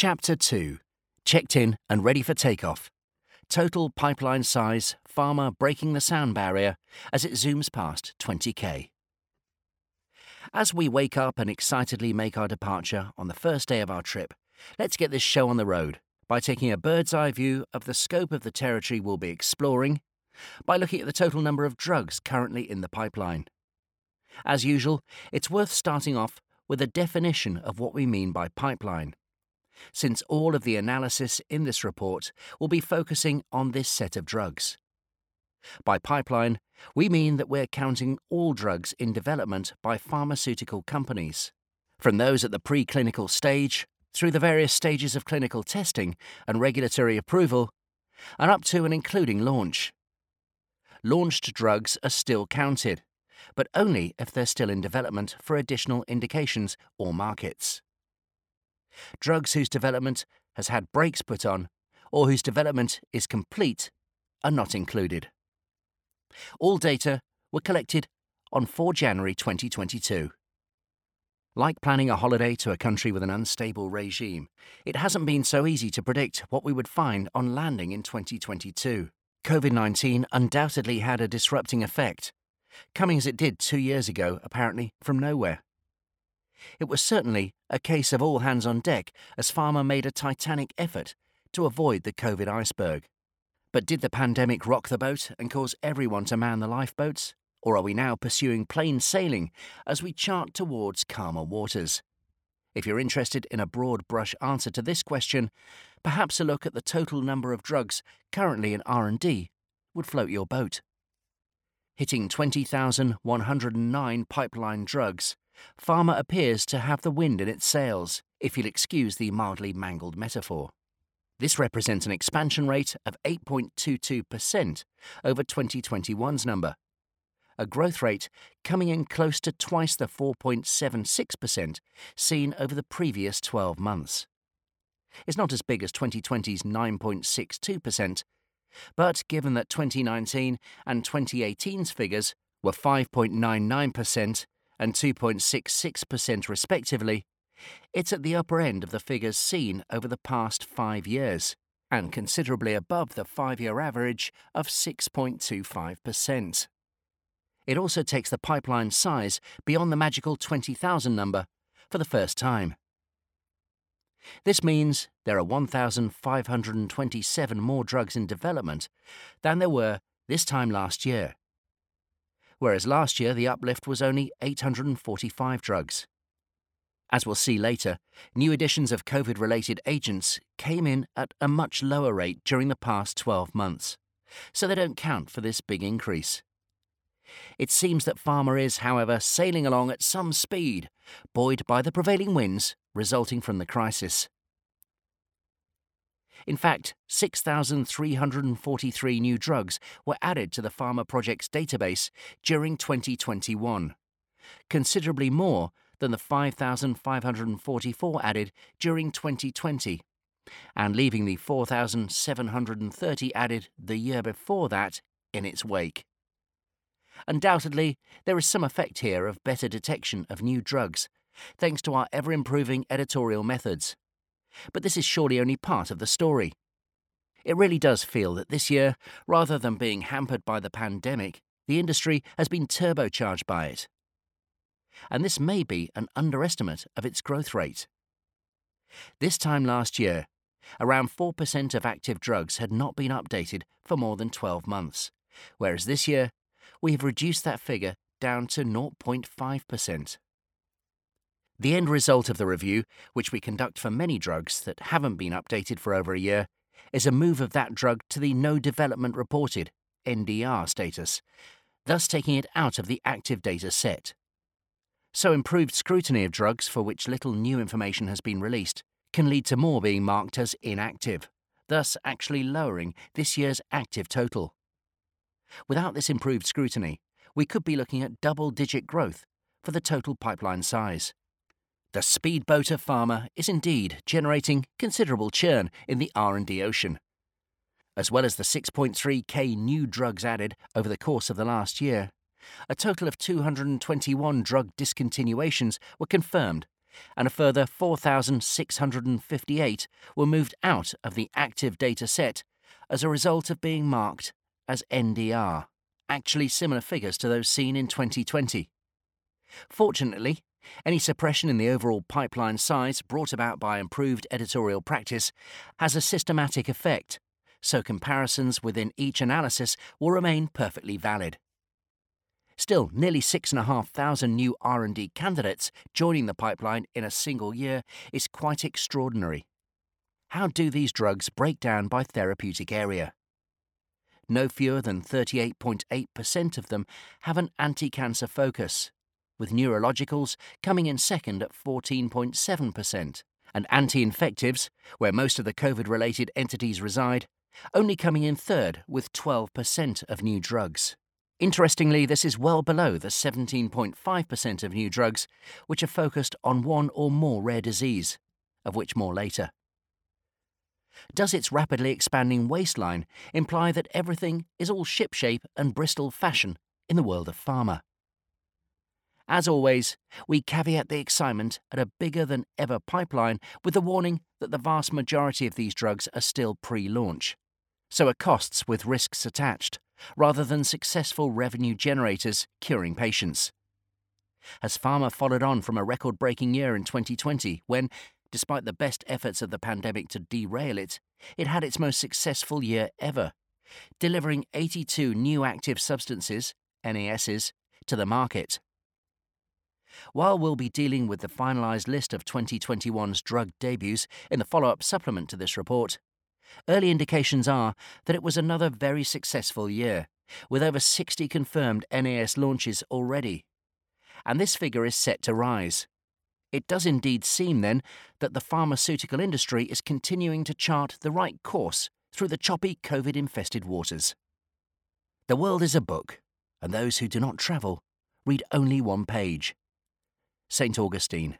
Chapter 2 Checked in and ready for takeoff. Total pipeline size, pharma breaking the sound barrier as it zooms past 20k. As we wake up and excitedly make our departure on the first day of our trip, let's get this show on the road by taking a bird's eye view of the scope of the territory we'll be exploring, by looking at the total number of drugs currently in the pipeline. As usual, it's worth starting off with a definition of what we mean by pipeline, since all of the analysis in this report will be focusing on this set of drugs. By pipeline, we mean that we're counting all drugs in development by pharmaceutical companies, from those at the preclinical stage through the various stages of clinical testing and regulatory approval, and up to and including launch. Launched drugs are still counted, but only if they're still in development for additional indications or markets. Drugs whose development has had brakes put on or whose development is complete are not included. All data were collected on 4 January 2022. Like planning a holiday to a country with an unstable regime, it hasn't been so easy to predict what we would find on landing in 2022. COVID 19 undoubtedly had a disrupting effect, coming as it did two years ago, apparently from nowhere. It was certainly a case of all hands on deck as Pharma made a titanic effort to avoid the COVID iceberg. But did the pandemic rock the boat and cause everyone to man the lifeboats? Or are we now pursuing plain sailing as we chart towards calmer waters? If you're interested in a broad brush answer to this question, perhaps a look at the total number of drugs currently in R&D would float your boat. Hitting 20,109 pipeline drugs, Pharma appears to have the wind in its sails, if you'll excuse the mildly mangled metaphor. This represents an expansion rate of 8.22% over 2021's number, a growth rate coming in close to twice the 4.76% seen over the previous 12 months. It's not as big as 2020's 9.62%, but given that 2019 and 2018's figures were 5.99% and 2.66% respectively, it's at the upper end of the figures seen over the past five years, and considerably above the five year average of 6.25%. It also takes the pipeline size beyond the magical 20,000 number for the first time. This means there are 1,527 more drugs in development than there were this time last year. Whereas last year the uplift was only 845 drugs. As we'll see later, new additions of COVID related agents came in at a much lower rate during the past 12 months, so they don't count for this big increase. It seems that Pharma is, however, sailing along at some speed, buoyed by the prevailing winds resulting from the crisis. In fact, 6,343 new drugs were added to the Pharmaprojects database during 2021, considerably more than the 5,544 added during 2020, and leaving the 4,730 added the year before that in its wake. Undoubtedly, there is some effect here of better detection of new drugs, thanks to our ever improving editorial methods. But this is surely only part of the story. It really does feel that this year, rather than being hampered by the pandemic, the industry has been turbocharged by it. And this may be an underestimate of its growth rate. This time last year, around 4% of active drugs had not been updated for more than 12 months, whereas this year we have reduced that figure down to 0.5%. The end result of the review, which we conduct for many drugs that haven't been updated for over a year, is a move of that drug to the No Development Reported NDR status, thus taking it out of the active data set. So, improved scrutiny of drugs for which little new information has been released can lead to more being marked as inactive, thus actually lowering this year's active total. Without this improved scrutiny, we could be looking at double digit growth for the total pipeline size. The speedboat of pharma is indeed generating considerable churn in the R&D ocean. As well as the 6.3k new drugs added over the course of the last year, a total of 221 drug discontinuations were confirmed and a further 4,658 were moved out of the active data set as a result of being marked as NDR, actually similar figures to those seen in 2020. Fortunately, any suppression in the overall pipeline size brought about by improved editorial practice has a systematic effect, so comparisons within each analysis will remain perfectly valid. Still, nearly 6,500 new R&D candidates joining the pipeline in a single year is quite extraordinary. How do these drugs break down by therapeutic area? No fewer than 38.8% of them have an anti-cancer focus, with neurologicals coming in second at 14.7%, and anti-infectives, where most of the COVID-related entities reside, only coming in third with 12% of new drugs. Interestingly, this is well below the 17.5% of new drugs which are focused on one or more rare disease, of which more later. Does its rapidly expanding waistline imply that everything is all shipshape and Bristol fashion in the world of pharma? As always, we caveat the excitement at a bigger than ever pipeline with the warning that the vast majority of these drugs are still pre launch. So are costs with risks attached rather than successful revenue generators curing patients. Has pharma followed on from a record breaking year in 2020 when, despite the best efforts of the pandemic to derail it, it had its most successful year ever, delivering 82 new active substances, NASs, to the market. While we'll be dealing with the finalised list of 2021's drug debuts in the follow up supplement to this report, Early indications are that it was another very successful year, with over 60 confirmed NAS launches already. And this figure is set to rise. It does indeed seem, then, that the pharmaceutical industry is continuing to chart the right course through the choppy COVID infested waters. The world is a book, and those who do not travel read only one page. St. Augustine.